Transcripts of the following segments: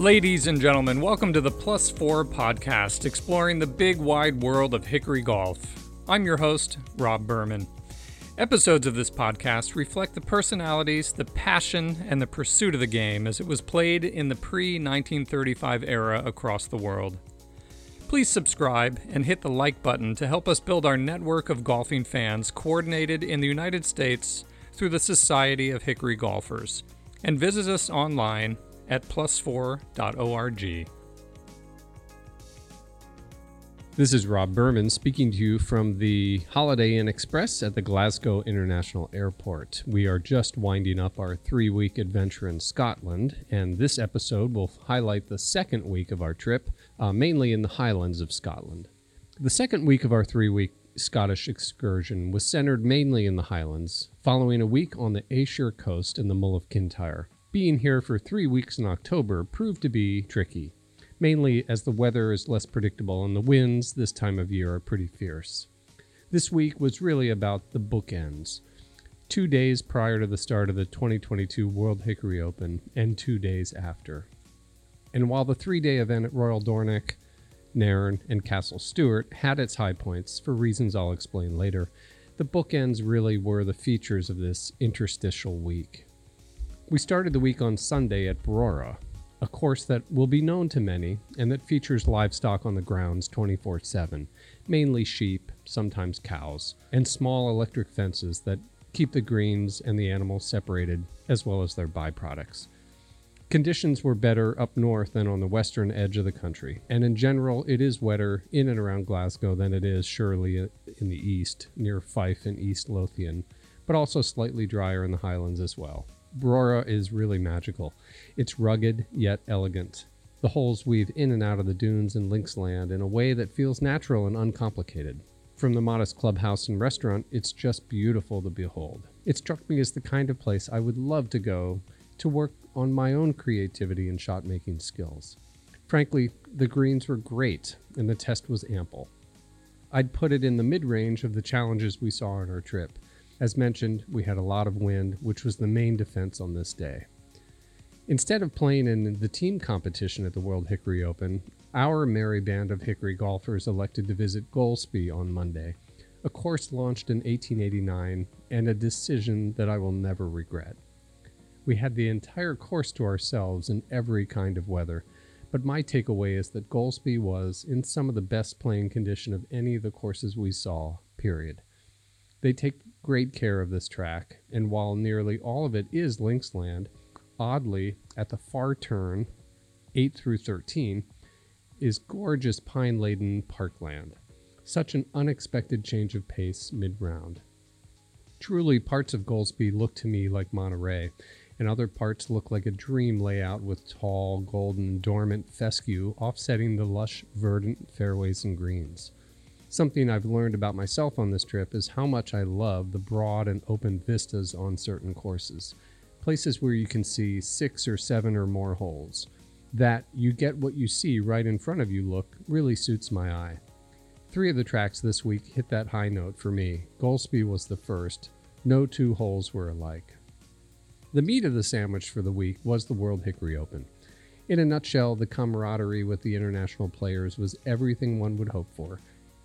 Ladies and gentlemen, welcome to the Plus Four podcast, exploring the big wide world of Hickory Golf. I'm your host, Rob Berman. Episodes of this podcast reflect the personalities, the passion, and the pursuit of the game as it was played in the pre 1935 era across the world. Please subscribe and hit the like button to help us build our network of golfing fans coordinated in the United States through the Society of Hickory Golfers. And visit us online at plus4.org. This is Rob Berman speaking to you from the Holiday Inn Express at the Glasgow International Airport. We are just winding up our three week adventure in Scotland, and this episode will highlight the second week of our trip, uh, mainly in the Highlands of Scotland. The second week of our three week Scottish excursion was centered mainly in the Highlands, following a week on the Ayrshire coast in the Mull of Kintyre. Being here for three weeks in October proved to be tricky mainly as the weather is less predictable and the winds this time of year are pretty fierce. This week was really about the bookends. Two days prior to the start of the 2022 World Hickory Open and two days after. And while the three day event at Royal Dornoch, Nairn, and Castle Stuart had its high points for reasons I'll explain later, the bookends really were the features of this interstitial week. We started the week on Sunday at Brora, a course that will be known to many and that features livestock on the grounds 24 7, mainly sheep, sometimes cows, and small electric fences that keep the greens and the animals separated, as well as their byproducts. Conditions were better up north than on the western edge of the country, and in general, it is wetter in and around Glasgow than it is surely in the east, near Fife and East Lothian, but also slightly drier in the highlands as well. Brora is really magical. It's rugged yet elegant. The holes weave in and out of the dunes and linksland in a way that feels natural and uncomplicated. From the modest clubhouse and restaurant, it's just beautiful to behold. It struck me as the kind of place I would love to go to work on my own creativity and shot making skills. Frankly, the greens were great and the test was ample. I'd put it in the mid range of the challenges we saw on our trip, as mentioned, we had a lot of wind, which was the main defense on this day. Instead of playing in the team competition at the World Hickory Open, our merry band of Hickory golfers elected to visit Golspie on Monday, a course launched in 1889 and a decision that I will never regret. We had the entire course to ourselves in every kind of weather, but my takeaway is that Golspie was in some of the best playing condition of any of the courses we saw, period. They take great care of this track, and while nearly all of it is links linksland, oddly, at the far turn, 8 through 13, is gorgeous pine laden parkland. Such an unexpected change of pace mid round. Truly, parts of Golspie look to me like Monterey, and other parts look like a dream layout with tall, golden, dormant fescue offsetting the lush, verdant fairways and greens. Something I've learned about myself on this trip is how much I love the broad and open vistas on certain courses. Places where you can see six or seven or more holes. That you get what you see right in front of you look really suits my eye. Three of the tracks this week hit that high note for me. Golspie was the first. No two holes were alike. The meat of the sandwich for the week was the World Hickory Open. In a nutshell, the camaraderie with the international players was everything one would hope for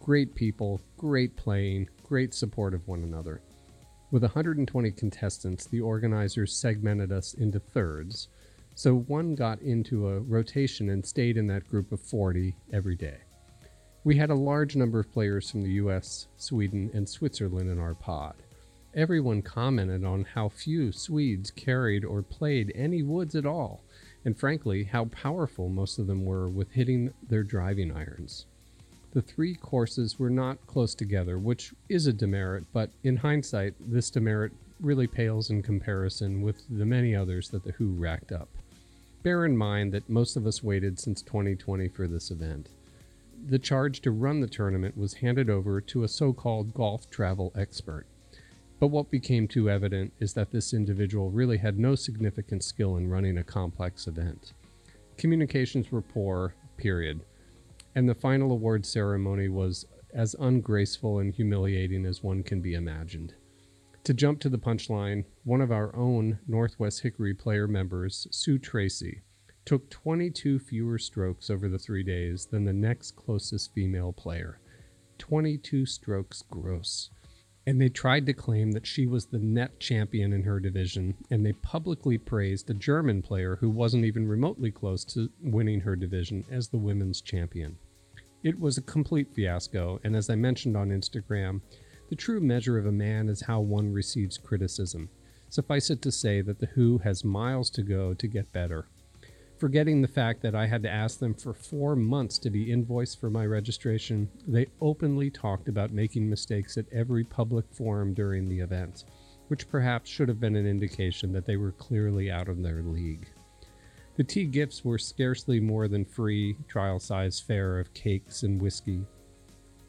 Great people, great playing, great support of one another. With 120 contestants, the organizers segmented us into thirds, so one got into a rotation and stayed in that group of 40 every day. We had a large number of players from the US, Sweden, and Switzerland in our pod. Everyone commented on how few Swedes carried or played any woods at all, and frankly, how powerful most of them were with hitting their driving irons. The three courses were not close together, which is a demerit, but in hindsight, this demerit really pales in comparison with the many others that the Who racked up. Bear in mind that most of us waited since 2020 for this event. The charge to run the tournament was handed over to a so called golf travel expert. But what became too evident is that this individual really had no significant skill in running a complex event. Communications were poor, period and the final award ceremony was as ungraceful and humiliating as one can be imagined. To jump to the punchline, one of our own Northwest Hickory player members, Sue Tracy, took 22 fewer strokes over the three days than the next closest female player. 22 strokes gross. And they tried to claim that she was the net champion in her division, and they publicly praised a German player who wasn't even remotely close to winning her division as the women's champion. It was a complete fiasco, and as I mentioned on Instagram, the true measure of a man is how one receives criticism. Suffice it to say that The Who has miles to go to get better. Forgetting the fact that I had to ask them for four months to be invoiced for my registration, they openly talked about making mistakes at every public forum during the event, which perhaps should have been an indication that they were clearly out of their league. The tea gifts were scarcely more than free trial size fare of cakes and whiskey.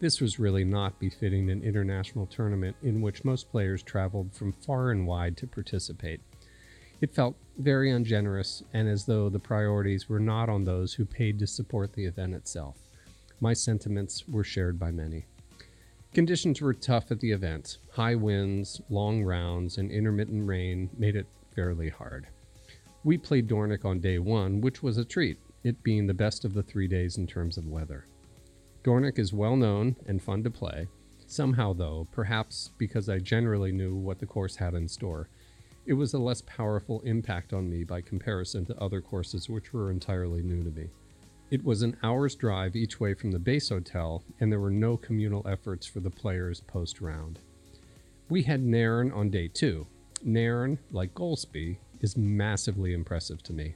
This was really not befitting an international tournament in which most players traveled from far and wide to participate. It felt very ungenerous and as though the priorities were not on those who paid to support the event itself. My sentiments were shared by many. Conditions were tough at the event. High winds, long rounds, and intermittent rain made it fairly hard. We played Dornoch on day one, which was a treat, it being the best of the three days in terms of weather. Dornoch is well known and fun to play. Somehow, though, perhaps because I generally knew what the course had in store, it was a less powerful impact on me by comparison to other courses which were entirely new to me. It was an hour's drive each way from the base hotel, and there were no communal efforts for the players post round. We had Nairn on day two. Nairn, like Golspie, is massively impressive to me.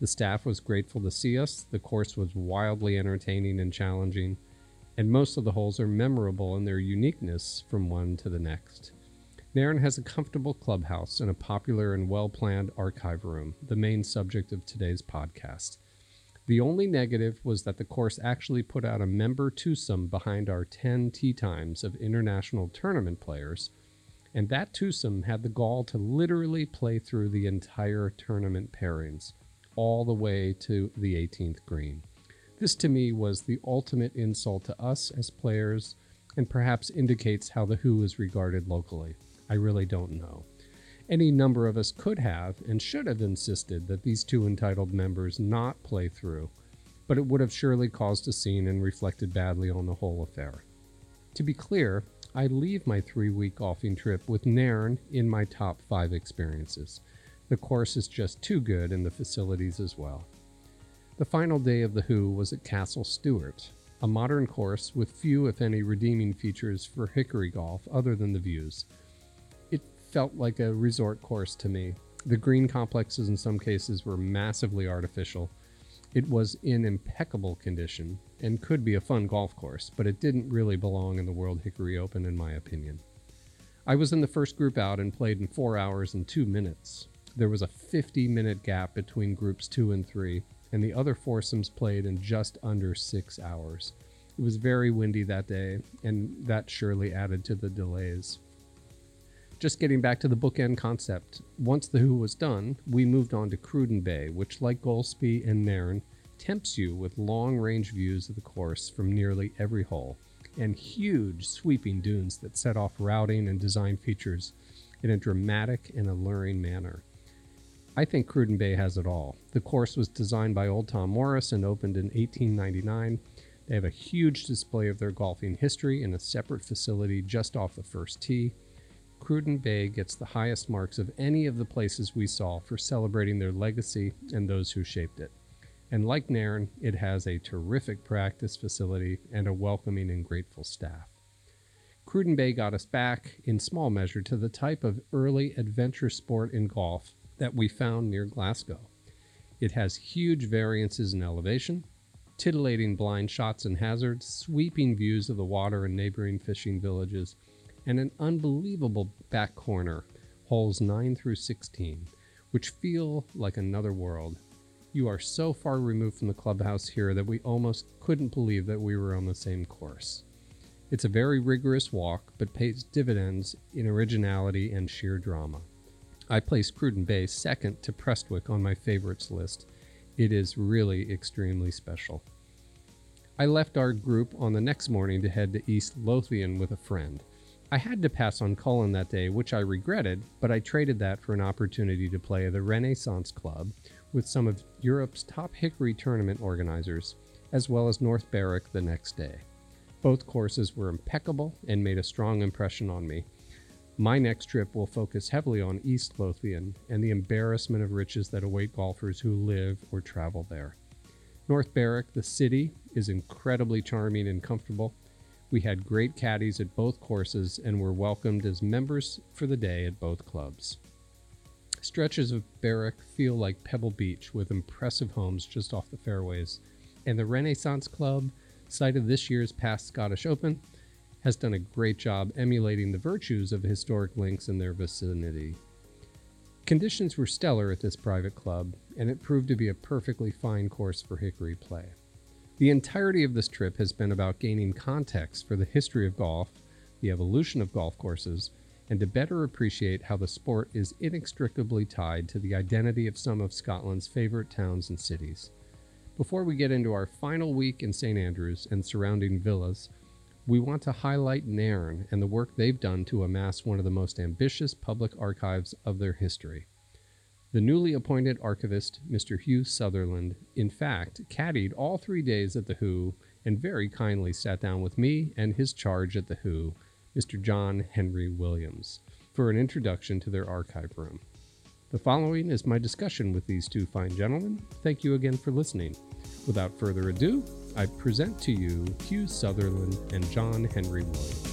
The staff was grateful to see us, the course was wildly entertaining and challenging, and most of the holes are memorable in their uniqueness from one to the next. Nairn has a comfortable clubhouse and a popular and well planned archive room, the main subject of today's podcast. The only negative was that the course actually put out a member twosome behind our 10 tee times of international tournament players and that twosome had the gall to literally play through the entire tournament pairings, all the way to the 18th green. This to me was the ultimate insult to us as players and perhaps indicates how the Who is regarded locally. I really don't know. Any number of us could have and should have insisted that these two entitled members not play through, but it would have surely caused a scene and reflected badly on the whole affair. To be clear, I leave my three week golfing trip with Nairn in my top five experiences. The course is just too good and the facilities as well. The final day of the Who was at Castle Stuart, a modern course with few, if any, redeeming features for hickory golf other than the views. It felt like a resort course to me. The green complexes in some cases were massively artificial. It was in impeccable condition, and could be a fun golf course, but it didn't really belong in the World Hickory Open, in my opinion. I was in the first group out and played in four hours and two minutes. There was a 50 minute gap between groups two and three, and the other foursomes played in just under six hours. It was very windy that day, and that surely added to the delays. Just getting back to the bookend concept, once the Who was done, we moved on to Cruden Bay, which, like Golspie and Nairn, tempts you with long range views of the course from nearly every hole, and huge sweeping dunes that set off routing and design features in a dramatic and alluring manner. I think Cruden Bay has it all. The course was designed by old Tom Morris and opened in 1899. They have a huge display of their golfing history in a separate facility just off the first tee. Cruden Bay gets the highest marks of any of the places we saw for celebrating their legacy and those who shaped it. And like Nairn, it has a terrific practice facility and a welcoming and grateful staff. Cruden Bay got us back, in small measure, to the type of early adventure sport in golf that we found near Glasgow. It has huge variances in elevation, titillating blind shots and hazards, sweeping views of the water and neighboring fishing villages, and an unbelievable back corner, holes 9 through 16, which feel like another world you are so far removed from the clubhouse here that we almost couldn't believe that we were on the same course. It's a very rigorous walk, but pays dividends in originality and sheer drama. I place Cruden Bay second to Prestwick on my favorites list. It is really extremely special. I left our group on the next morning to head to East Lothian with a friend. I had to pass on Cullen that day, which I regretted, but I traded that for an opportunity to play the Renaissance Club, with some of Europe's top hickory tournament organizers, as well as North Berwick the next day. Both courses were impeccable and made a strong impression on me. My next trip will focus heavily on East Lothian and the embarrassment of riches that await golfers who live or travel there. North Berwick, the city, is incredibly charming and comfortable. We had great caddies at both courses and were welcomed as members for the day at both clubs. Stretches of Berwick feel like Pebble Beach with impressive homes just off the fairways, and the Renaissance Club, site of this year's past Scottish Open, has done a great job emulating the virtues of historic links in their vicinity. Conditions were stellar at this private club, and it proved to be a perfectly fine course for hickory play. The entirety of this trip has been about gaining context for the history of golf, the evolution of golf courses, and to better appreciate how the sport is inextricably tied to the identity of some of Scotland's favorite towns and cities. Before we get into our final week in St Andrews and surrounding villas, we want to highlight Nairn and the work they've done to amass one of the most ambitious public archives of their history. The newly appointed archivist, Mr. Hugh Sutherland, in fact, caddied all three days at the Who and very kindly sat down with me and his charge at the Who, Mr. John Henry Williams, for an introduction to their archive room. The following is my discussion with these two fine gentlemen. Thank you again for listening. Without further ado, I present to you Hugh Sutherland and John Henry Williams.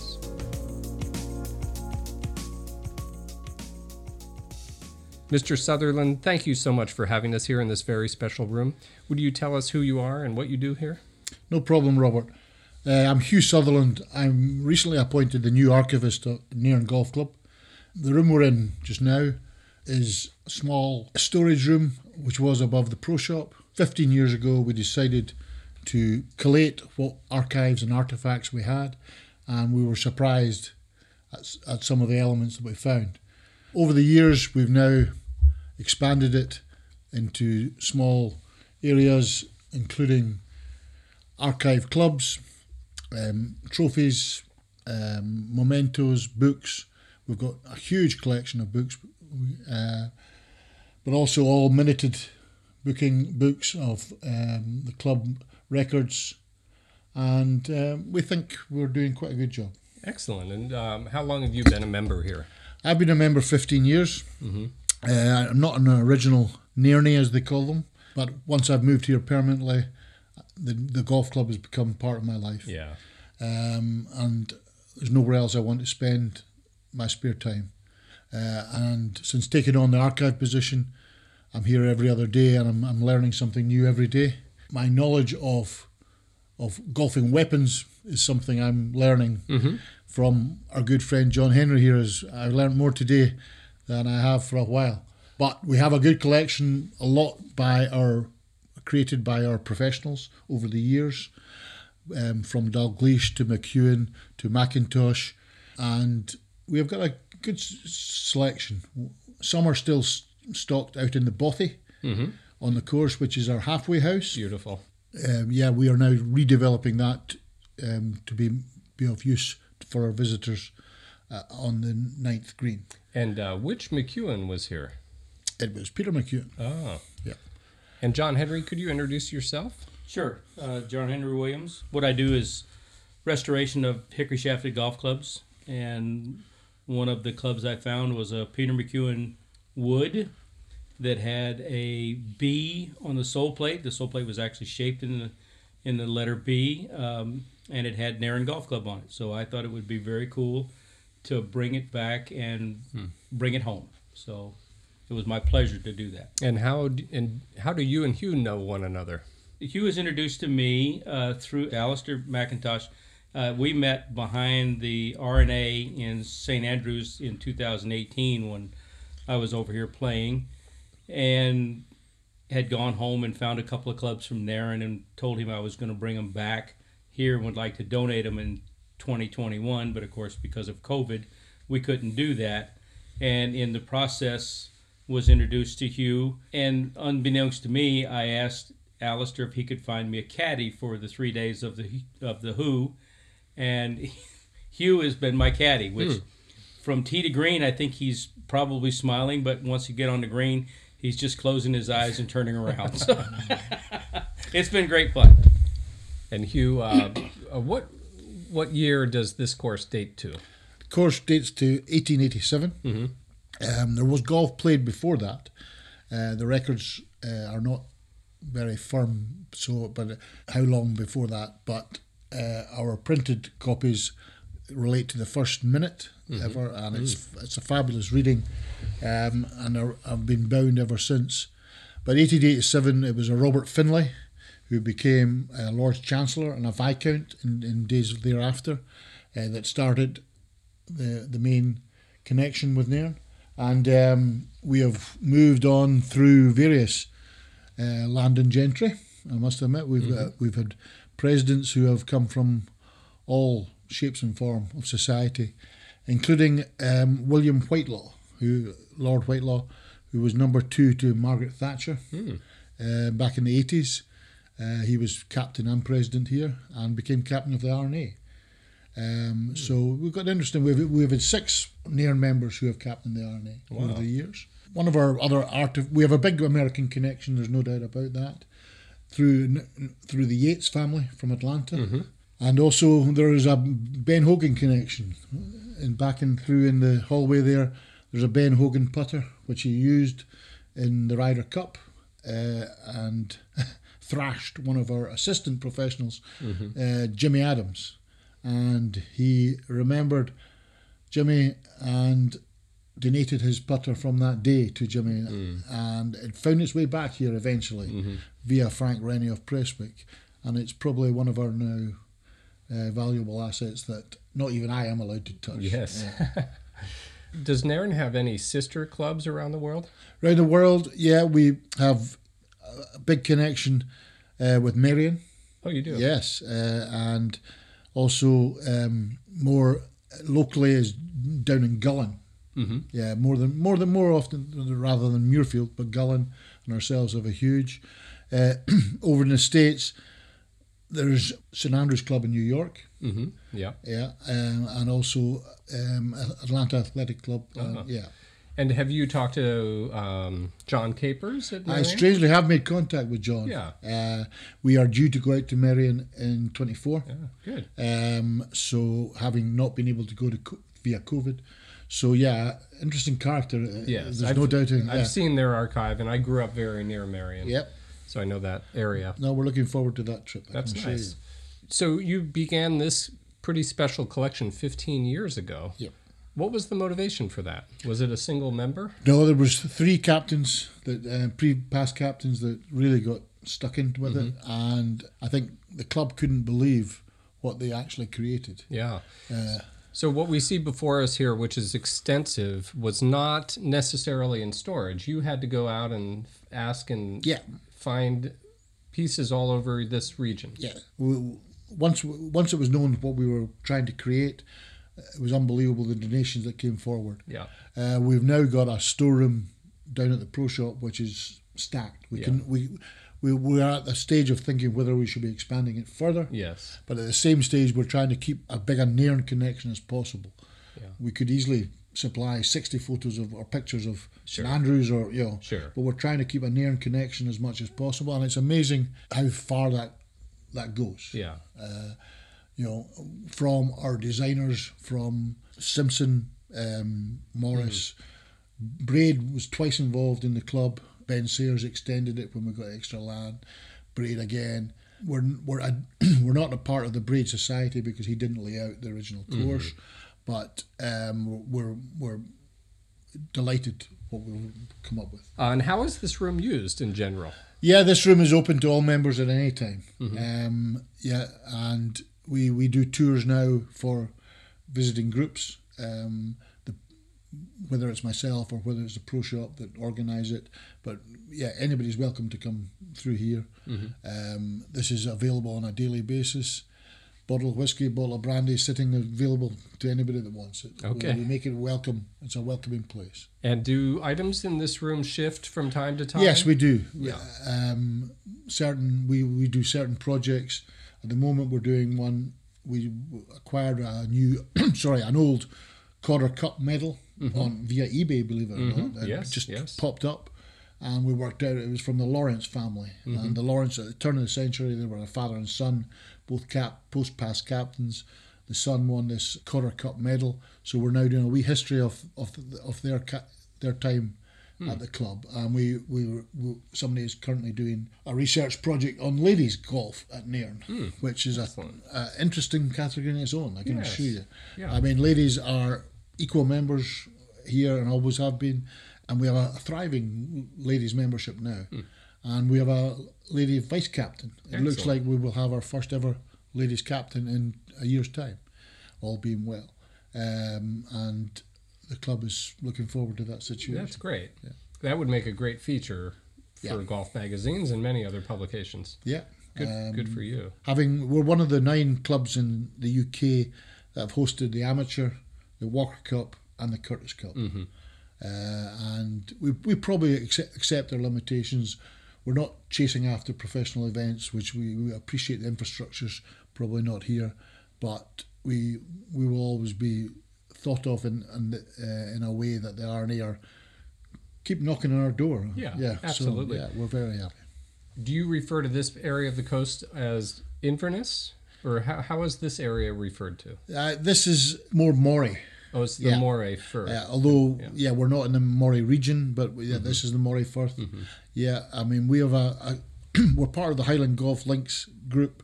Mr. Sutherland, thank you so much for having us here in this very special room. Would you tell us who you are and what you do here? No problem, Robert. Uh, I'm Hugh Sutherland. I'm recently appointed the new archivist at Nairn Golf Club. The room we're in just now is a small storage room which was above the pro shop. 15 years ago, we decided to collate what archives and artifacts we had, and we were surprised at, at some of the elements that we found. Over the years, we've now expanded it into small areas, including archive clubs, um, trophies, um, mementos, books. We've got a huge collection of books, uh, but also all minuted booking books of um, the club records, and um, we think we're doing quite a good job. Excellent. And um, how long have you been a member here? I've been a member 15 years. Mm-hmm. Uh, I'm not an original Nairnie, as they call them, but once I've moved here permanently, the, the golf club has become part of my life. Yeah. Um, and there's nowhere else I want to spend my spare time. Uh, and since taking on the archive position, I'm here every other day and I'm, I'm learning something new every day. My knowledge of of golfing weapons is something I'm learning mm-hmm. from our good friend John Henry here. Is I've learned more today than I have for a while. But we have a good collection, a lot by our created by our professionals over the years, um, from Dalgleish to McEwen to Mackintosh, and we have got a good selection. Some are still stocked out in the Bothy mm-hmm. on the course, which is our halfway house. Beautiful. Um, yeah, we are now redeveloping that um, to be be of use for our visitors uh, on the ninth green. And uh, which McEwen was here? It was Peter McEwen. Oh, yeah. And John Henry, could you introduce yourself? Sure, uh, John Henry Williams. What I do is restoration of hickory shafted golf clubs, and one of the clubs I found was a Peter McEwen wood that had a B on the sole plate. The sole plate was actually shaped in the in the letter B, um, and it had Nairn Golf Club on it. So I thought it would be very cool to bring it back and hmm. bring it home. So it was my pleasure to do that. And how do, and how do you and Hugh know one another? Hugh was introduced to me uh, through Alistair McIntosh. Uh, we met behind the R&A in St. Andrews in 2018 when I was over here playing, and had gone home and found a couple of clubs from there and told him I was going to bring them back here and would like to donate them in 2021. But of course, because of COVID, we couldn't do that. And in the process, was introduced to Hugh. And unbeknownst to me, I asked Alistair if he could find me a caddy for the three days of the of the Who, and Hugh has been my caddy, which. Hmm from tee to green, I think he's probably smiling. But once you get on the green, he's just closing his eyes and turning around. So it's been great fun. And Hugh, uh, uh, what what year does this course date to? course dates to 1887. Um, there was golf played before that. Uh, the records uh, are not very firm, so but how long before that? But uh, our printed copies relate to the first minute ever, and it's it's a fabulous reading, um, and I've been bound ever since. But 1887, it was a Robert Finlay who became uh, Lord Chancellor and a Viscount in, in days thereafter uh, that started the the main connection with Nairn, and um, we have moved on through various uh, and gentry. I must admit, we've uh, we've had presidents who have come from all shapes and form of society, including um, William Whitelaw, who Lord Whitelaw, who was number two to Margaret Thatcher uh, back in the eighties. Uh, he was captain and president here, and became captain of the R&A. Um, So we've got interesting. We've we've had six Nairn members who have captained the R&A over the years. One of our other art, we have a big American connection. There's no doubt about that. Through through the Yates family from Atlanta, and also there is a Ben Hogan connection. And back in through in the hallway there, there's a Ben Hogan putter which he used in the Ryder Cup, uh, and thrashed one of our assistant professionals, uh, Jimmy Adams, and he remembered Jimmy and donated his putter from that day to Jimmy, and it found its way back here eventually via Frank Rennie of Prestwick, and it's probably one of our now uh, valuable assets that not even I am allowed to touch. Yes. Yeah. Does Nairn have any sister clubs around the world? Around the world, yeah, we have a big connection uh, with Merion. Oh, you do. Yes, uh, and also um, more locally is down in Gullane. Mm-hmm. Yeah, more than more than more often rather than Muirfield, but Gullane and ourselves have a huge. Uh, over in the states, there's St Andrews Club in New York. Mm-hmm. Yeah. Yeah, um, and also um, Atlanta Athletic Club. Uh, Uh-huh. yeah, And have you talked to um, John Capers at I strangely have made contact with John. Yeah. uh, we are due to go out to Merion in 24. Yeah, good. Um, so having not been able to go to co- via COVID, so yeah, interesting character. uh, Yes, there's I've- no doubting. I've yeah. seen their archive, and I grew up very near Merion. Yep. So I know that area. No, we're looking forward to that trip. I That's nice. you. So you began this pretty special collection 15 years ago. Yep. What was the motivation for that? Was it a single member? No, there was three captains that uh, pre past captains that really got stuck in with it, Mm-hmm. and I think the club couldn't believe what they actually created. Yeah. Uh, So what we see before us here, which is extensive, was not necessarily in storage. You had to go out and ask and yeah, find pieces all over this region. yeah. Once once it was known what we were trying to create, it was unbelievable the donations that came forward. Yeah. Uh, we've now got a storeroom down at the pro shop which is stacked. We Yeah. can we. We, we are at the stage of thinking whether we should be expanding it further. Yes. But at the same stage, we're trying to keep a big a Nairn connection as possible. Yeah. We could easily supply 60 photos of or pictures of Sure. St Andrews or, you know, Sure. but we're trying to keep a Nairn connection as much as possible. And it's amazing how far that that goes. Yeah. You know, from our designers, from Simpson, um, Morris, Braid was twice involved in the club. Ben Sayers extended it when we got extra land. Braid again. We're we're a, we're not a part of the Braid Society because he didn't lay out the original course, but um, we're we're delighted what we've come up with. Uh, and how is this room used in general? Yeah, this room is open to all members at any time. Um, yeah, and we we do tours now for visiting groups. Um, the, whether it's myself or whether it's the pro shop that organise it, but yeah, anybody's welcome to come through here. Um, this is available on a daily basis. Bottle of whiskey, bottle of brandy, sitting available to anybody that wants it. We- Okay. we make it welcome. It's a welcoming place. And do items in this room shift from time to time? Yes, we do. Yeah. Um, certain we, we do certain projects. At the moment, we're doing one. We acquired a new, sorry, an old Calder Cup medal on via eBay. Believe it or not, Mhm. It Yes, just yes. popped up, and we worked out it was from the Lawrence family. And the Lawrence, at the turn of the century, they were a father and son, both cap post past captains. The son won this Cotter Cup medal, so we're now doing a wee history of of, of their ca- their time at hmm. the club. And we, we, were, we somebody is currently doing a research project on ladies golf at Nairn, hmm. which is a, a interesting category in its own. I can Yes. assure you. Yeah. I mean, ladies are equal members here and always have been, and we have a thriving ladies membership now, hmm. and we have a lady vice captain. It looks like we will have our first ever ladies captain in a year's time, all being well, um, and the club is looking forward to that situation. That's great. That would make a great feature for Yeah. golf magazines and many other publications. yeah, Good, good Um, for you. having we're one of the nine clubs in the UK that have hosted the amateur, the Walker Cup, and the Curtis Cup, Mm-hmm. uh, and we we probably accept, accept our limitations. We're not chasing after professional events, which we, we appreciate the infrastructure's probably not here, but we we will always be thought of in in, uh, in a way that the R&A are keep knocking on our door. Yeah, yeah, absolutely. So, yeah, we're very happy. Do you refer to this area of the coast as Inverness, or how, how is this area referred to? Uh, this is more Moray. Oh, it's the Yeah. Moray Firth. Uh, although, Yeah. Mm-hmm. yeah. we're not in the Moray region, but yeah, this is the Moray Firth. Yeah, I mean, we have a, a we're part of the Highland Golf Links group,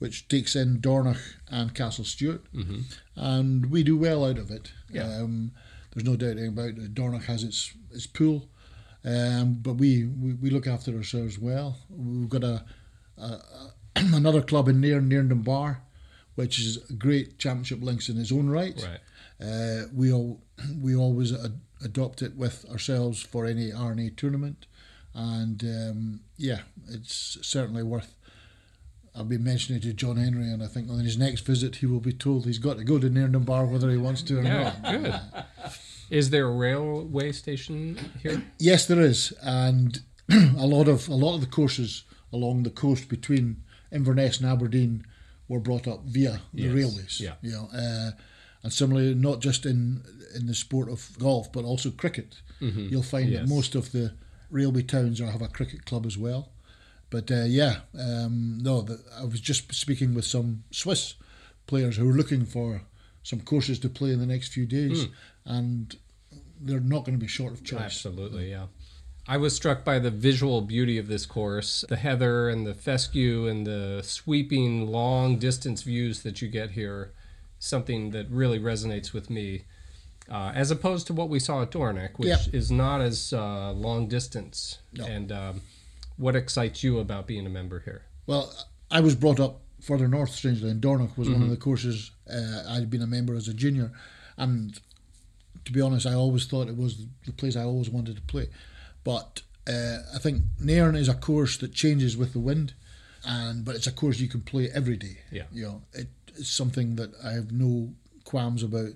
which takes in Dornoch and Castle Stuart, and we do well out of it. Mm-hmm. Yeah. Um, there's no doubting about it. Dornoch has its its pool, um, but we, we, we look after ourselves well. We've got a, a, another club in Nairn, Nairn Dunbar, which is a great championship links in its own right. Right. Uh, we all we always ad- adopt it with ourselves for any R&A tournament, and um, yeah, it's certainly worth. I've been mentioning to John Henry, and I think on his next visit he will be told he's got to go to Nairn Dunbar whether he wants to or Yeah, not. good. Is there a railway station here? Yes, there is, and a lot of a lot of the courses along the coast between Inverness and Aberdeen were brought up via the Yes, railways. yeah. you know, uh, and similarly, not just in in the sport of golf, but also cricket. You'll find Mm-hmm. Yes. that most of the railway towns are, have a cricket club as well. But uh, yeah, um, no, the, I was just speaking with some Swiss players who are looking for some courses to play in the next few days, Hmm. and they're not going to be short of choice. Absolutely, yeah. I was struck by the visual beauty of this course the heather and the fescue and the sweeping long distance views that you get here. Something that really resonates with me. Uh, as opposed to what we saw at Dornoch, which is not as uh, long distance. No. And um, what excites you about being a member here? Well, I was brought up further north, strangely, and Dornoch was Mm-hmm. one of the courses uh, I'd been a member as a junior. And to be honest, I always thought it was the place I always wanted to play. But uh, I think Nairn is a course that changes with the wind, and but it's a course you can play every day. Yeah. You know, it, it's something that I have no qualms about.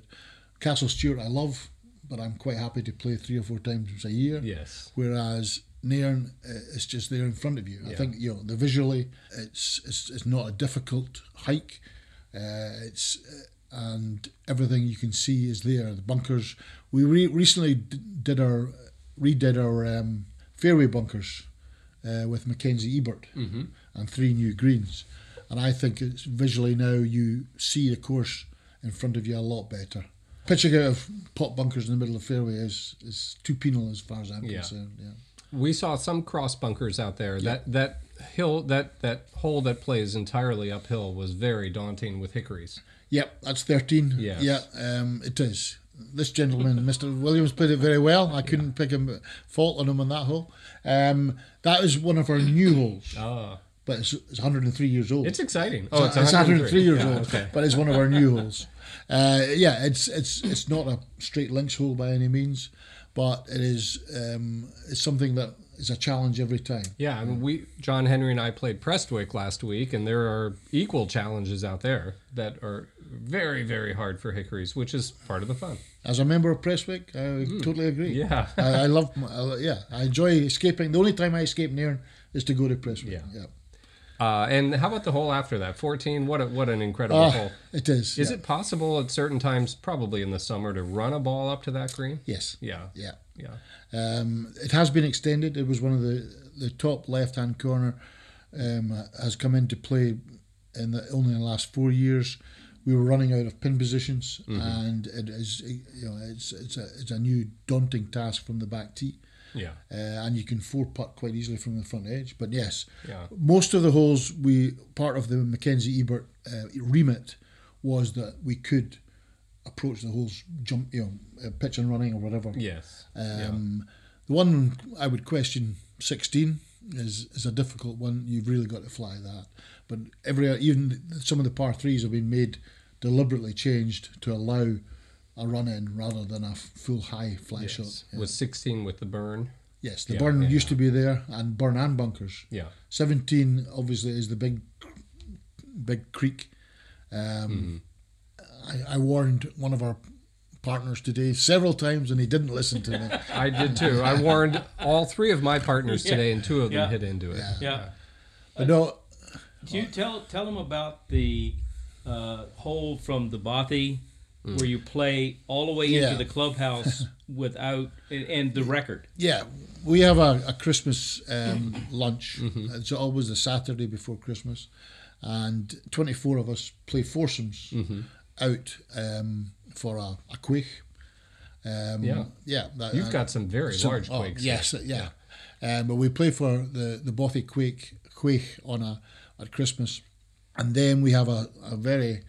Castle Stuart, I love, but I'm quite happy to play three or four times a year Yes. whereas Nairn uh, is just there in front of you. I think you know the visually, it's it's, it's not a difficult hike. Uh, it's uh, and everything you can see is there. The bunkers. We re- recently d- did our redid our um, fairway bunkers uh, with Mackenzie Ebert Mm-hmm. and three new greens, and I think it's visually now you see the course in front of you a lot better. Pitching out of pot bunkers in the middle of fairway is, is too penal as far as I'm Yeah. concerned. Yeah. We saw some cross bunkers out there. That that hill that that hole that plays entirely uphill was very daunting with hickories. Yep, that's 13. Yes. Yeah, um, it is. This gentleman, Mr. Williams, played it very well. I couldn't pick him fault on him on that hole. Um, that is one of our new holes, Ah, but it's, it's 103 years old. it's exciting. Oh, Oh, it's, it's, 103 years Yeah, old, Okay. but it's one of our new holes. Uh, yeah, it's it's it's not a straight links hole by any means, but it is um, it's something that is a challenge every time. Yeah, I mean, we John Henry and I played Prestwick last week, and there are equal challenges out there that are very, very hard for hickories, which is part of the fun. As a member of Prestwick, I totally agree. Yeah. I, I love, my- I, yeah, I enjoy escaping. The only time I escape Nairn is to go to Prestwick. Yeah. yeah. Uh, and how about the hole after that? Fourteen. What a, what an incredible Ah, hole. it is. Is yeah. it possible at certain times, probably in the summer, to run a ball up to that green? Yes. Yeah. Yeah. Yeah. Um, it has been extended. It was one of the the top left hand corner um, has come into play in the only in the last four years. We were running out of pin positions, and it is you know it's it's a it's a new daunting task from the back tee, Yeah. uh, and you can four putt quite easily from the front edge. But yes, Yeah. most of the holes we part of the Mackenzie Ebert uh, remit was that we could approach the holes jump you know uh, pitch and running or whatever. Yes. yeah. Um, The one I would question, 16, is, is a difficult one. You've really got to fly that. But every even some of the par threes have been made deliberately changed to allow a run in rather than a full high fly Yes. shot. Yeah. Was 16 with the burn. yes, the yeah, burn yeah, used to be there, and burn and bunkers. Yeah. 17 obviously is the big big creek. Um, I, I warned one of our partners today several times and he didn't listen to me. I did too. I warned all three of my partners today, and two of them Yeah. hit into it. Yeah. But no, Do you tell tell them about the uh, hole from the Bothy where you play all the way Yeah. into the clubhouse without and, and the record? Yeah, we have a, a Christmas um, lunch. It's always the Saturday before Christmas, and 24 of us play foursomes out um, for a, a quaich. Um, Yeah. yeah. that- You've uh, got some very some- large oh, quaichs. yes, yeah. Um, but we play for the the Bothy Quaich Quaich on a at Christmas, and then we have a, a very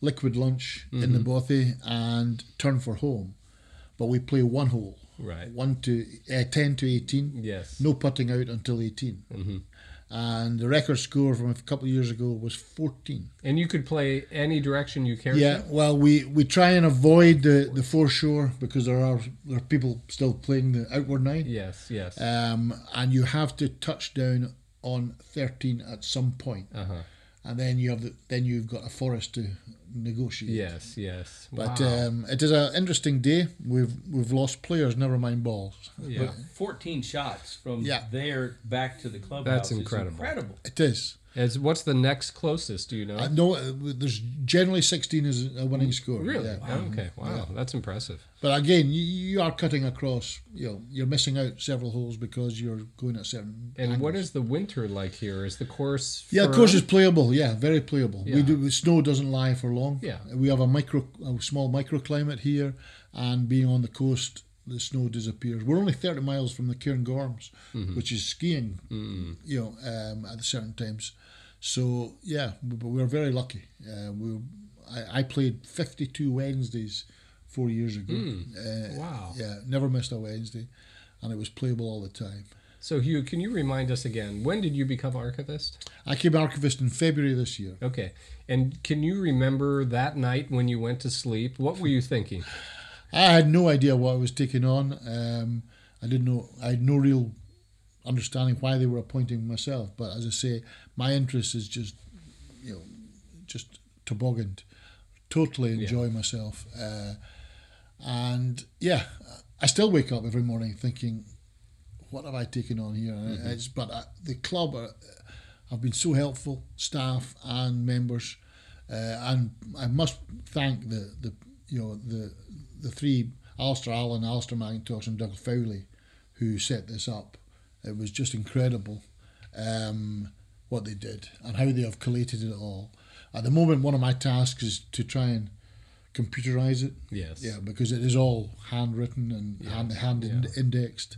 liquid lunch in Mm-hmm. the Bothy and turn for home. But we play one hole, Right. one to uh, ten to eighteen. Yes. No putting out until 18 Mhm. And the record score from a couple of years ago was fourteen. And you could play any direction you care Yeah, to. well, we, we try and avoid the, the foreshore because there are there are people still playing the outward nine. Yes. Yes. um, and you have to touch down on 13 at some point, Uh huh. And then you have the, then you've got a forest to negotiate. Yes. Yes. But wow. um, it is an interesting day. We've we've lost players, never mind balls. yeah. 14 shots from Yeah. there back to the clubhouse. That's is incredible. incredible. It is. As what's the next closest? Do you know? I know uh, there's generally 16 is a winning score. really? Yeah. Oh, okay. Wow. That's impressive. But again, you, you are cutting across. You know, you're missing out several holes because you're going at certain. And what angles. is the winter like here? Is the course? Yeah, the course is playable. Yeah, very playable. Yeah. We do. Snow doesn't lie for long. Yeah. we have a micro, a small microclimate here, and being on the coast, the snow disappears. We're only thirty miles from the Cairngorms, Mm-hmm. which is skiing. Mm. You know, um, at certain times. So yeah, we- but we're very lucky. Uh, we, I, I played fifty-two Wednesdays four years ago. Uh, Mm. Wow. Yeah, never missed a Wednesday, and it was playable all the time. So Hugh, can you remind us again? When did you become archivist? I came archivist in February this year. Okay. And can you remember that night when you went to sleep? What were you thinking? I had no idea what I was taking on. Um, I didn't know. I had no real understanding why they were appointing myself. But as I say, my interest is just, you know, just tobogganed. Totally enjoy myself. Uh, and yeah, I still wake up every morning thinking, what have I taken on here? It's, but uh, the club are, have been so helpful, staff and members, uh, and I must thank the, the you know the the three Alistair Allen, Alistair McIntosh, and Doug Fowley, who set this up. It was just incredible um, what they did and how they have collated it all. At the moment, one of my tasks is to try and computerize it. Yes. Yeah, because it is all handwritten and hand, hand in- yeah. indexed.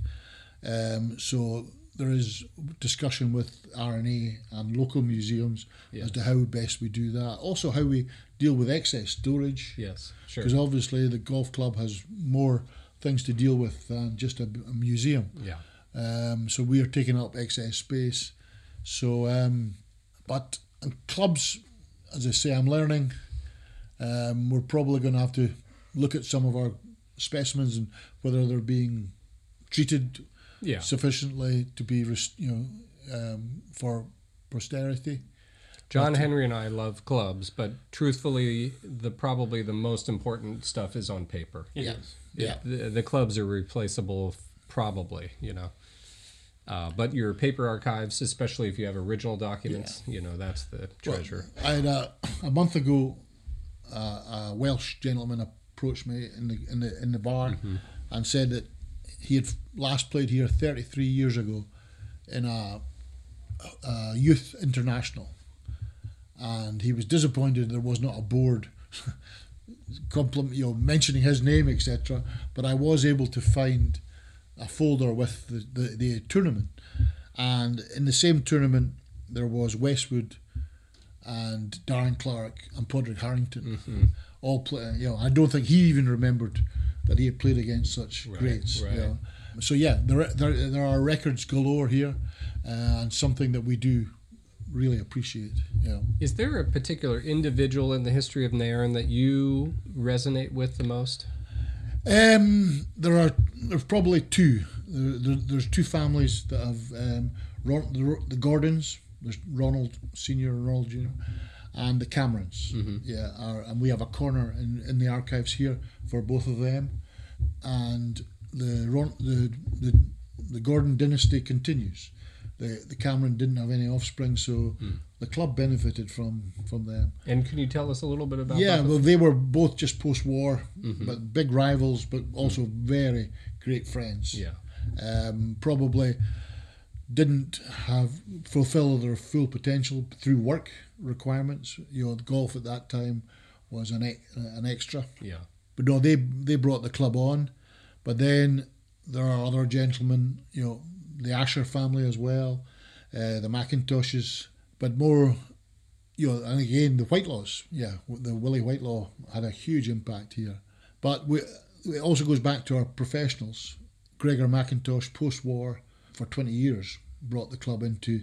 Um, so there is discussion with R&A and local museums Yes. as to how best we do that. Also, how we deal with excess storage. Yes. Sure. Because obviously the golf club has more things to deal with than just a, a museum. Yeah. Um, so we are taking up excess space. So, um, but clubs, as I say, I'm learning. Um, we're probably going to have to look at some of our specimens and whether they're being treated Yeah. sufficiently to be, res- you know, um, for posterity. John Henry and I love clubs, but truthfully, the probably the most important stuff is on paper. It Yeah. is. Yeah. The, the clubs are replaceable, probably. You know. Uh, but your paper archives, especially if you have original documents, you know that's the treasure. I had a, a month ago, uh, a Welsh gentleman approached me in the in the in the bar Mm-hmm. and said that he had last played here 33 years ago in a, a youth international, and he was disappointed there was not a board compliment, you know, mentioning his name, etc. But I was able to find a folder with the, the, the tournament, and in the same tournament there was Westwood and Darren Clarke and Padraig Harrington all play. You know, I don't think he even remembered that he had played against such Right, greats. right. You know. So yeah, there, there there are records galore here, uh, and something that we do really appreciate. You know. Is there a particular individual in the history of Nairn that you resonate with the most? Um, there are there's probably two. There, there, there's two families that have um, Ron, the, the Gordons. There's Ronald Senior and Ronald Junior, and the Camerons. Yeah, are, and we have a corner in, in the archives here for both of them, and the Ron, the, the the Gordon dynasty continues. The the Cameron didn't have any offspring, so hmm. the club benefited from from them. And can you tell us a little bit about Yeah, that? well, they were both just post-war, mm-hmm. but big rivals, but hmm. also very great friends. yeah. Um, probably didn't have fulfill their full potential through work requirements. You know, golf at that time was an e- an extra. Yeah. But no, they they brought the club on. But then there are other gentlemen, you know, the Asher family as well, uh, the Macintoshes, but more, you know, and again the Whitelaws. Yeah, the Willie Whitelaw had a huge impact here. But we, it also goes back to our professionals. Gregor McIntosh, post-war, for 20 years, brought the club into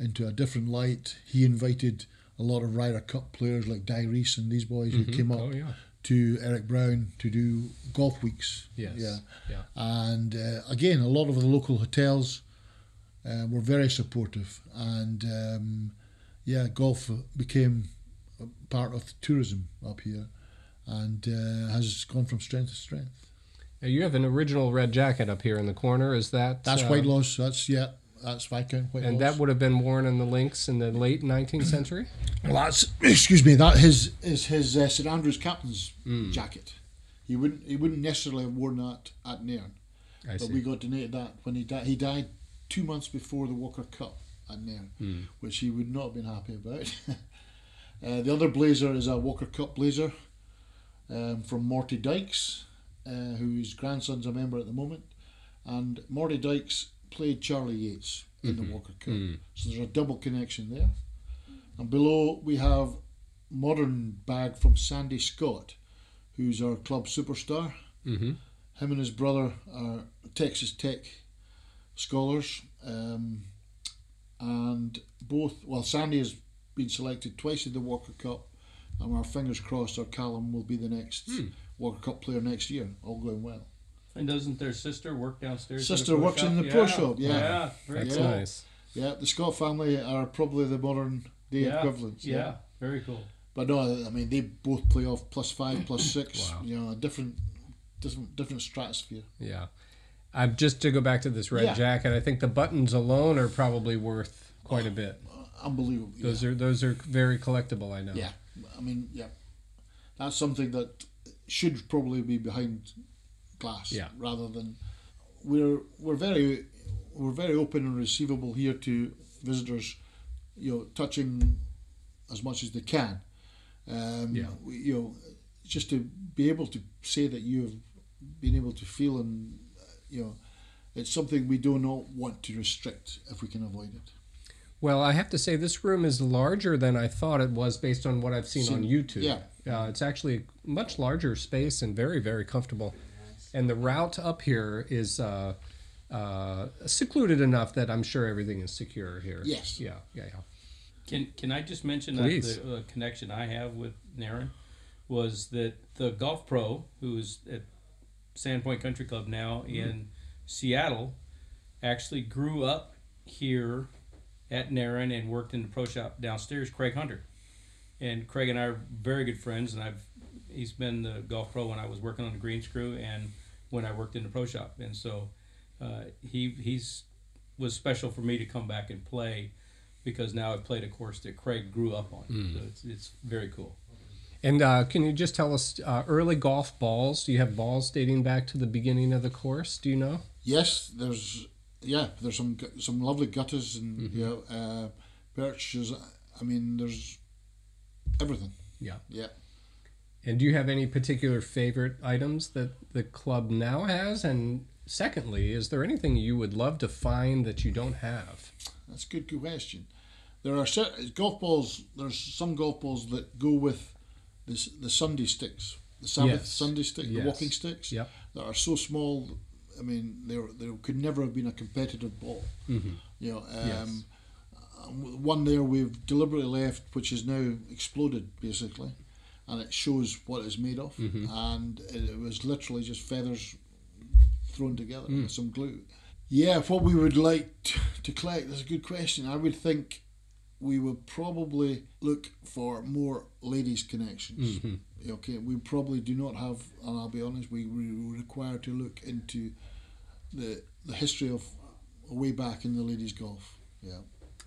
into a different light. He invited a lot of Ryder Cup players like Dai Rees and these boys who came up Oh yeah. To Eric Brown to do golf weeks. Yes. Yeah. Yeah. And uh, again, a lot of the local hotels uh, were very supportive, and um, yeah, golf became a part of the tourism up here, and uh, has gone from strength to strength. Now, you have an original red jacket up here in the corner. Is that That's uh, Whitelaw's. That's yeah. That's Viscount Whitelaw's. And that would have been worn in the links in the late 19th century. Well, that's excuse me. That his is his uh, St Andrews captain's Hmm. jacket. He wouldn't he wouldn't necessarily have worn that at Nairn, I but see. we got donated that when he died. He died two months before the Walker Cup at Nairn, Hmm. which he would not have been happy about. uh, the other blazer is a Walker Cup blazer um, from Morty Dykes, uh, whose grandson's a member at the moment, and Morty Dykes played Charlie Yates in the Walker Cup, so there's a double connection there. And below we have modern bag from Sandy Scott, who's our club superstar. Mm-hmm. Him and his brother are Texas Tech scholars, um, and both. Well, Sandy has been selected twice in the Walker Cup, and our fingers crossed our Callum will be the next Walker Cup player next year. All going well. And doesn't their sister work downstairs? Sister in the pro works shop? in the pro shop, yeah. Yeah. Very That's cool. nice. Yeah, the Scott family are probably the modern day Yeah. equivalents. Yeah. Very cool. But no, I mean they both play off plus five, plus six. Wow. You know, a different, different, different stratosphere. Yeah. I'm just to go back to this red Yeah. jacket. I think the buttons alone are probably worth quite a bit. Uh, unbelievable. Those are those are very collectible. I know. yeah. I mean, yeah, that's something that should probably be behind glass. Yeah. Rather than we're we're very we're very open and receivable here to visitors. You know, touching as much as they can. Um, Yeah. you know, just to be able to say that you have been able to feel and uh, you know, it's something we do not want to restrict if we can avoid it. Well, I have to say this room is larger than I thought it was based on what I've seen, Seen- on YouTube. yeah. Uh, it's actually a much larger space and very very comfortable. And the route up here is uh, uh, secluded enough that I'm sure everything is secure here. Yes. Yeah. Yeah. Yeah. Can Can I just mention Please. that the uh, connection I have with Nairn was that the golf pro who's at Sandpoint Country Club now in Seattle actually grew up here at Nairn and worked in the pro shop downstairs. Craig Hunter, and Craig and I are very good friends, and I've he's been the golf pro when I was working on the green screw and when I worked in the pro shop, and so uh, he he's was special for me to come back and play because now I've played a course that Craig grew up on. So it's, it's very cool. And uh, can you just tell us uh, early golf balls? Do you have balls dating back to the beginning of the course? Do you know? Yes, there's yeah, there's some some lovely gutties and you know uh, birches. I mean, there's everything. Yeah. Yeah. And do you have any particular favorite items that the club now has? And secondly, is there anything you would love to find that you don't have? That's a good question. There are certain golf balls. There's some golf balls that go with this the Sunday sticks, the Sabbath Yes. Sunday stick, Yes. the walking sticks. Yep. That are so small. I mean, they they could never have been a competitive ball. Mm-hmm. You know. Um, um, One there we've deliberately left, which is now exploded basically, and it shows what it's made of. Mm-hmm. And it, was literally just feathers thrown together Mm. with some glue. Yeah, what we would like t- to collect is a good question. I would think we would probably look for more ladies' connections. Mm-hmm. Okay, we probably do not have, and I'll be honest, we, we require to look into the the history of way back in the ladies' golf. Yeah.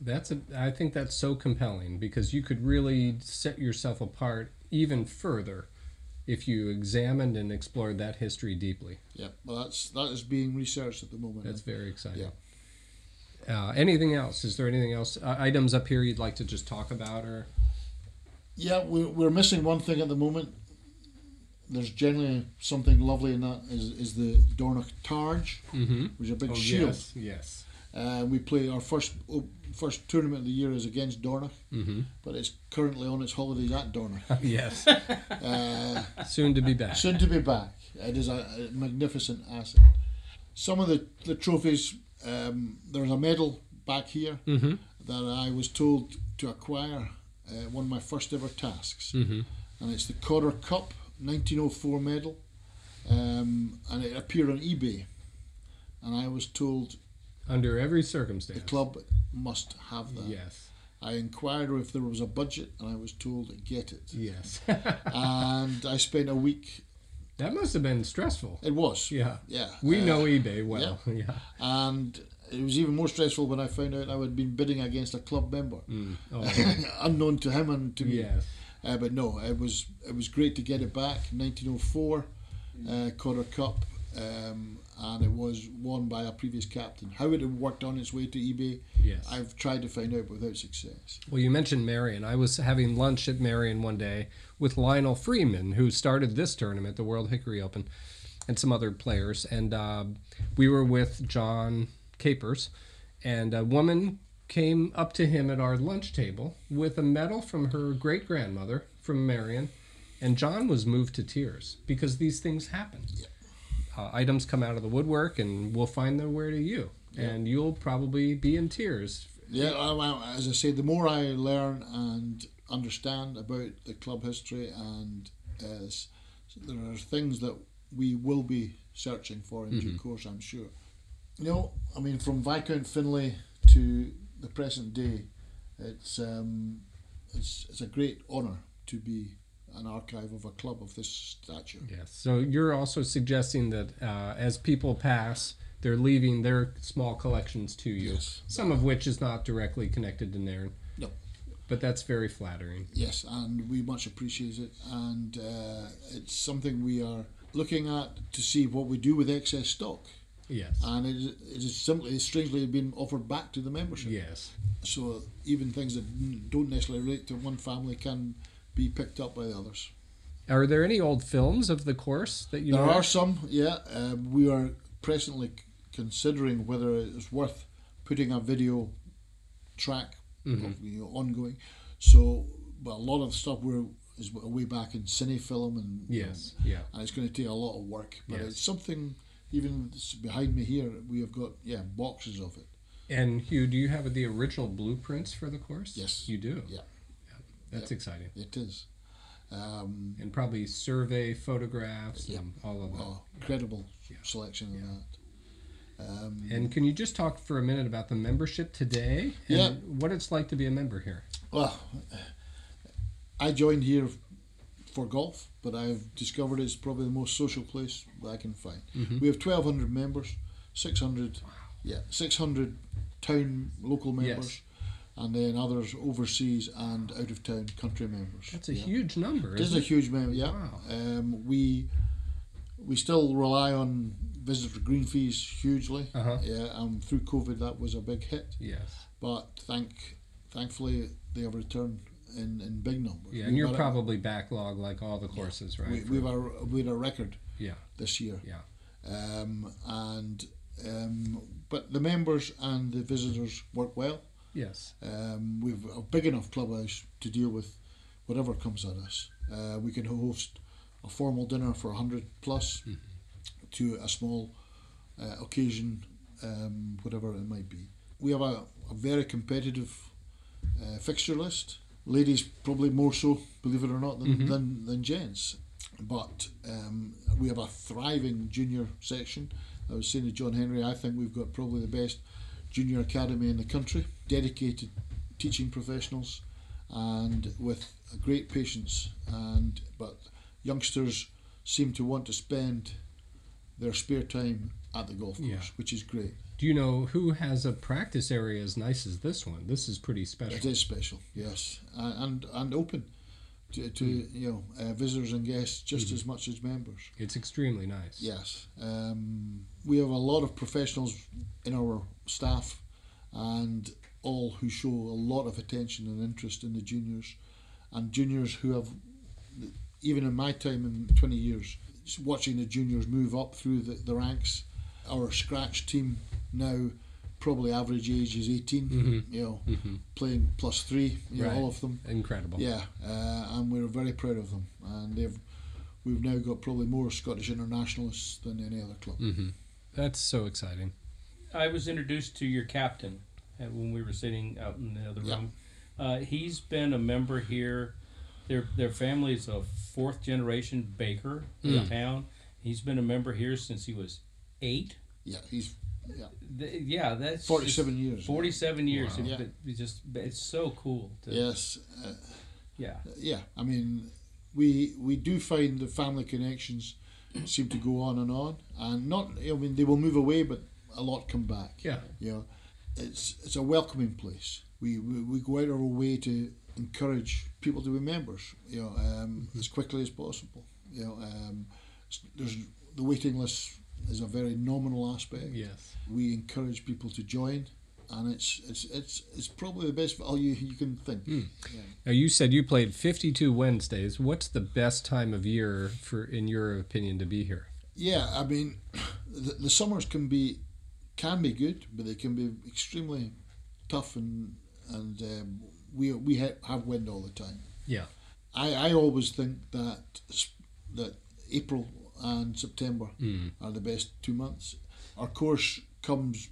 That's a, I think that's so compelling because you could really set yourself apart even further if you examined and explored that history deeply. Yeah, well, that's that is being researched at the moment. That's very exciting. Yeah. Uh, anything else? Is there anything else? Uh, items up here you'd like to just talk about, or Yeah, we're, we're missing one thing at the moment. There's generally something lovely in that is, is the Dornoch Targe, mm-hmm. which is a big oh, shield. yes, yes. Uh, we play our first first tournament of the year is against Dornoch, Mm-hmm. but it's currently on its holidays at Dornoch. yes. Uh, Soon to be back. soon to be back. It is a, a magnificent asset. Some of the, the trophies, um, there's a medal back here Mm-hmm. that I was told to acquire, uh, one of my first ever tasks. Mm-hmm. and it's the Cotter Cup 1904 medal, um, and it appeared on eBay. And I was told Under every circumstance. the club must have that. Yes. I inquired if there was a budget, and I was told to get it. Yes. and I spent a week. that must have been stressful. It was, Yeah. yeah. We uh, know eBay well. Yeah. and it was even more stressful when I found out I had been bidding against a club member, Mm. Oh, unknown to him and to me. yes. Uh, but no, it was it was great to get it back. 1904 uh, Cotter Cup, um, and it was won by a previous captain. How it had worked on its way to eBay, Yes. I've tried to find out without success. Well, you mentioned Merion. I was having lunch at Merion one day with Lionel Freedman, who started this tournament, the World Hickory Open, and some other players. And uh, we were with John Capers, and a woman came up to him at our lunch table with a medal from her great grandmother from Merion. And John was moved to tears because these things happen. Uh, items come out of the woodwork, and we'll find their way to you. And you'll probably be in tears. Yeah, I, as I say, the more I learn and understand about the club history, and uh, there are things that we will be searching for in due course, I'm sure. You know, I mean, from Viscount Finlay to the present day, it's um, it's it's a great honour to be an archive of a club of this stature. Yes. So you're also suggesting that uh, as people pass, they're leaving their small collections to you. Yes. Some of which is not directly connected to Nairn. No. But that's very flattering. Yes, and we much appreciate it, and uh, it's something we are looking at to see what we do with excess stock. Yes. And it is, it is simply, strangely, been offered back to the membership. yes. So even things that don't necessarily relate to one family can be picked up by the others. Are there any old films of the course that you there know? are some, yeah. Um, we are presently considering whether it's worth putting a video track Mhm. of, you know, ongoing. So, but a lot of stuff we're is way back in cinefilm and Yes. Yeah. and it's going to take a lot of work. But Yes. it's something. Even behind me here, we have got yeah boxes of it. And Hugh, do you have the original blueprints for the course? Yes. You do. Yeah. That's exciting. It is. Um, And probably survey photographs Yeah. and all of that. oh, incredible Yeah. selection of that. Um, And can you just talk for a minute about the membership today and Yeah. what it's like to be a member here? Well, I joined here for golf, but I've discovered it's probably the most social place that I can find. Mhm. We have 1,200 members, 600, yeah, 600 town local members. Yes. And then others overseas and out of town country members. That's a Yeah. huge number. It is a huge member. Yeah. Wow. Um, we we still rely on visitor green fees hugely. Uh-huh. Yeah. And through COVID, that was a big hit. Yes. But thank thankfully they have returned in, in big numbers. Yeah, and you're had a- probably backlog like all the courses, right? we, for- we've a we had a record yeah, this year. yeah. Um, and um, but the members and the visitors work well. Yes. Um, we've a big enough clubhouse to deal with whatever comes at us. Uh, we can host a formal dinner for 100 plus to a small uh, occasion, um, whatever it might be. We have a, a very competitive uh, fixture list. Ladies probably more so, believe it or not, than, than, than gents. But um, we have a thriving junior section. I was saying to John Henry, I think we've got probably the best junior academy in the country, dedicated teaching professionals, and with great patience. And but youngsters seem to want to spend their spare time at the golf course, Yeah. which is great. Do you know who has a practice area as nice as this one? This is pretty special. It is special, yes, and and, and open to, to you know uh, visitors and guests just as much as members. It's extremely nice. Yes, um, we have a lot of professionals in our staff, and all who show a lot of attention and interest in the juniors, and juniors who have, even in my time in twenty years, watching the juniors move up through the, the ranks. Our scratch team now probably average age is 18 you know playing plus three you know, all of them Incredible. yeah, uh, and we're very proud of them. And they've we've now got probably more Scottish internationalists than any other club. hmm That's so exciting. I was introduced to your captain uh, when we were sitting out in the other Yeah. room. Uh, he's been a member here. Their their family is a fourth generation baker in Mm. town. He's been a member here since he was eight. Yeah, he's yeah Th- yeah, that's forty seven years. Forty-seven years. Wow. Yeah. been- it's just it's so cool. To, Yes, uh, Yeah. yeah. I mean, we we do find the family connections seem to go on and on, and not. I mean, they will move away, but a lot come back. Yeah. You know, it's it's a welcoming place. We we, we go out of our way to encourage people to be members. You know, um, as quickly as possible. You know, um, there's the waiting list is a very nominal aspect. Yes. We encourage people to join, and it's it's it's it's probably the best value you can think. Yeah. Now you said you played 52 Wednesdays. What's the best time of year for, in your opinion, to be here? Yeah, I mean, the, the summers can be can be good, but they can be extremely tough, and and um, we we ha- have wind all the time. Yeah. I, I always think that that April and September Mm. are the best two months. Our course comes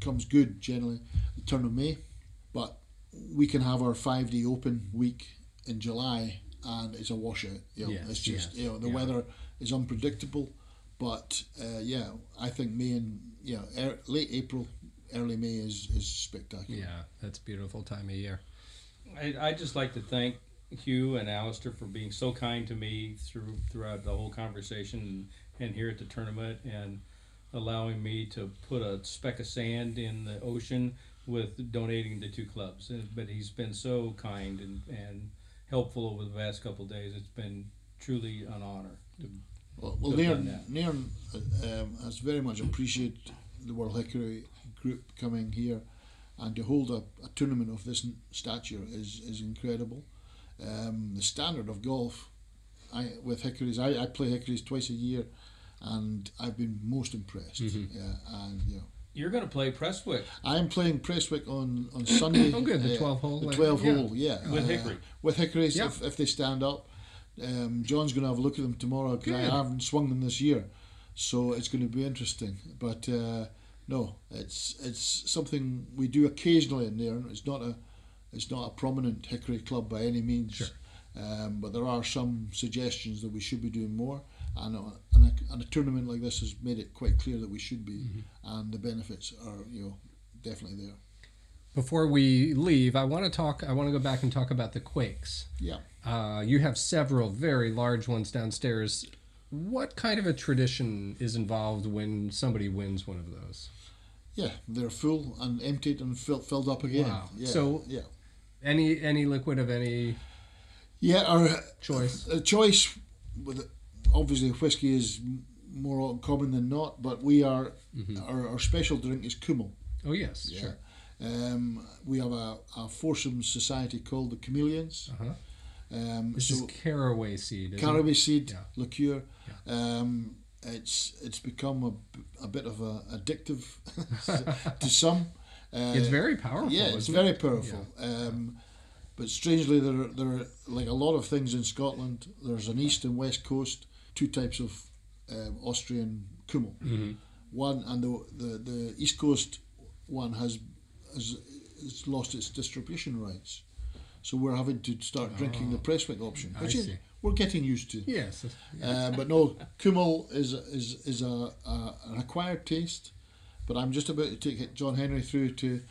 comes good generally the turn of May, but we can have our five day open week in July and it's a washout. You know, Yes, it's just yes, you know the yeah. weather is unpredictable, but uh, yeah, I think May and yeah er, late April, early May is is spectacular. Yeah, that's a beautiful time of year. I I just like to thank Hugh and Alistair for being so kind to me through throughout the whole conversation and, and here at the tournament and allowing me to put a speck of sand in the ocean with donating to two clubs. But he's been so kind and, and helpful over the past couple of days. It's been truly an honor. To, Well, well Good Nairn, on. Nairn uh, um, has very much appreciated the World Hickory group coming here, and to hold a, a tournament of this stature is, is incredible. Um, the standard of golf, I with hickories, I, I play hickories twice a year, and I've been most impressed. Yeah, and you know, you're going to play Prestwick. I am playing Prestwick on on Sunday. Oh, good, the uh, 12 hole, The uh, twelve yeah. hole, yeah, With uh, Hickory. With hickories, Yeah. if, if they stand up. Um, John's going to have a look at them tomorrow because I haven't swung them this year, so it's going to be interesting. But uh, no, it's it's something we do occasionally in there. It's not a it's not a prominent hickory club by any means. Sure. Um, but there are some suggestions that we should be doing more, and a, and, a, and a tournament like this has made it quite clear that we should be, and the benefits are you know definitely there. Before we leave, I want to talk. I want to go back and talk about the quaichs. Yeah. Uh, you have several very large ones downstairs. What kind of a tradition is involved when somebody wins one of those? Yeah, they're full and emptied and fill, filled up again. Wow. Yeah, So- yeah, Any any liquid of any yeah. Our choice? a choice with obviously whiskey is more common than not, but we are our, our special drink is Kummel. Oh yes, Yeah. sure. Um, we have a, a foursome society called the Chameleons. Uh-huh. Um, This so is caraway seed. isn't it? caraway seed Yeah. liqueur. Um, it's it's become a, a bit of a addictive to some. Uh, It's very powerful. yeah, it's very it? powerful. Um, but strangely, there are, there are like a lot of things in Scotland. There's an east and west coast, two types of um, Austrian Kummel. Mm-hmm. One and the, the the east coast one has has, lost its distribution rights, so we're having to start drinking the Prestwick option, Oh. I which is, see. we're getting used to. Yes. Uh, but no, Kummel is is is a, a an acquired taste. But I'm just about to take John Henry through to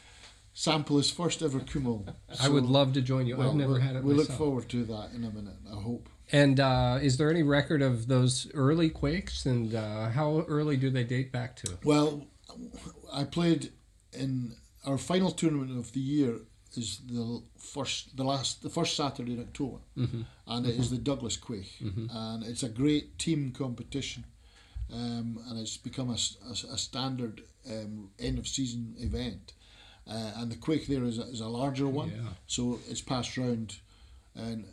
sample his first ever Kummel. I would love to join you. well, I've never we'll- had it We look forward to that in a minute. I hope. And uh, is there any record of those early quaichs? And uh, how early do they date back to? Well, I played in our final tournament of the year is the first, the last, the first Saturday in October, and it is the Douglas Quaich, and it's a great team competition, um, and it's become a a standard um, end of season event, uh, and the Quaich there is a, is a larger one, Yeah. so it's passed round, and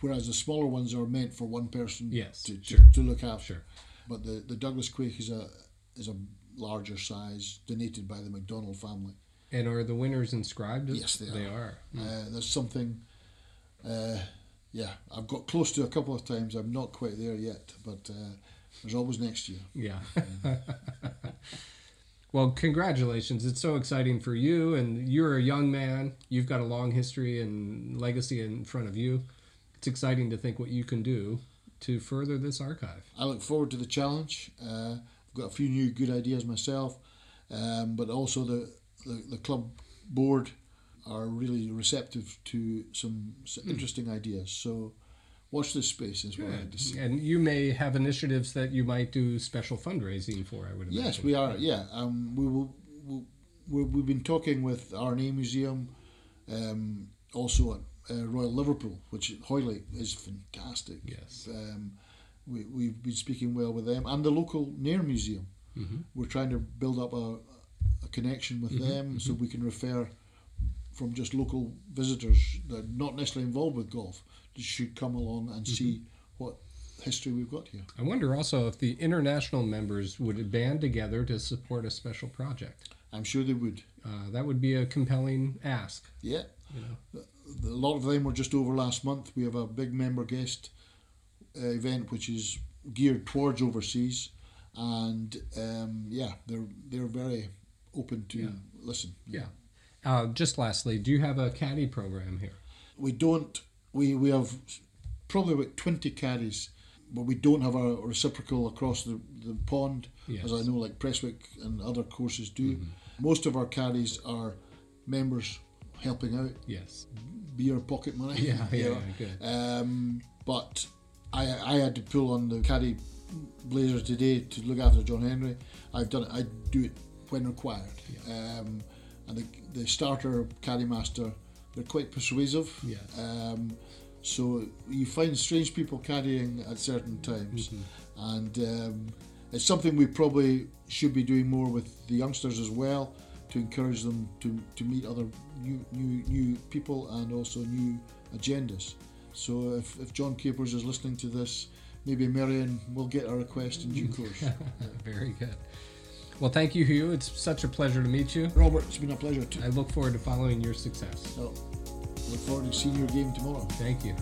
whereas the smaller ones are meant for one person Yes, to, to, sure. to look after. Sure. But the, the Douglas Quaich is a is a larger size, donated by the McDonald family. And are the winners inscribed? Yes, they They are. are. Uh, there's something. Uh, yeah, I've got close to a couple of times. I'm not quite there yet, but uh, there's always next year. Yeah. well, congratulations. It's so exciting for you. And you're a young man. You've got a long history and legacy in front of you. It's exciting to think what you can do to further this archive. I look forward to the challenge. Uh, I've got a few new good ideas myself, um, but also the, the, the club board are really receptive to some, s interesting ideas. So watch this space is what I had to say. And you may have initiatives that you might do special fundraising for, I would imagine. Yes, we are. Yeah, um, we will. We we've been talking with R&A Museum, um, also at uh, Royal Liverpool, which Hoylake is fantastic. Yes. Um, we we've been speaking well with them and the local Nairn Museum. Mhm. We're trying to build up a, a connection with them so we can refer from just local visitors that are not necessarily involved with golf should come along and see what history we've got here. I wonder also if the international members would band together to support a special project. I'm sure they would. Uh, that would be a compelling ask. Yeah. You know. a lot of them were just over last month. We have a big member guest uh, event which is geared towards overseas, and um, yeah, they're they're very open to Yeah. listen. Yeah. Uh, just lastly, do you have a caddy program here? We don't. We we have probably about twenty caddies, but we don't have a reciprocal across the, the pond, as I know like Prestwick and other courses do. Most of our caddies are members helping out. Yes. beer pocket money. Yeah, yeah, yeah, good. Um, but I I had to pull on the caddy blazer today to look after John Henry. I've done it. I do it when required. Um, and the, the starter caddy master, they're quite persuasive. Yes. Um, so you find strange people carrying at certain times, Mm-hmm. and um, it's something we probably should be doing more with the youngsters as well to encourage them to, to meet other new, new new people and also new agendas. So if, if John Capers is listening to this, maybe Merion will get a request in due course. Very good. Well, thank you, Hugh. It's such a pleasure to meet you. Robert, it's been a pleasure. To, I look forward to following your success. so, look forward to seeing your game tomorrow. Thank you.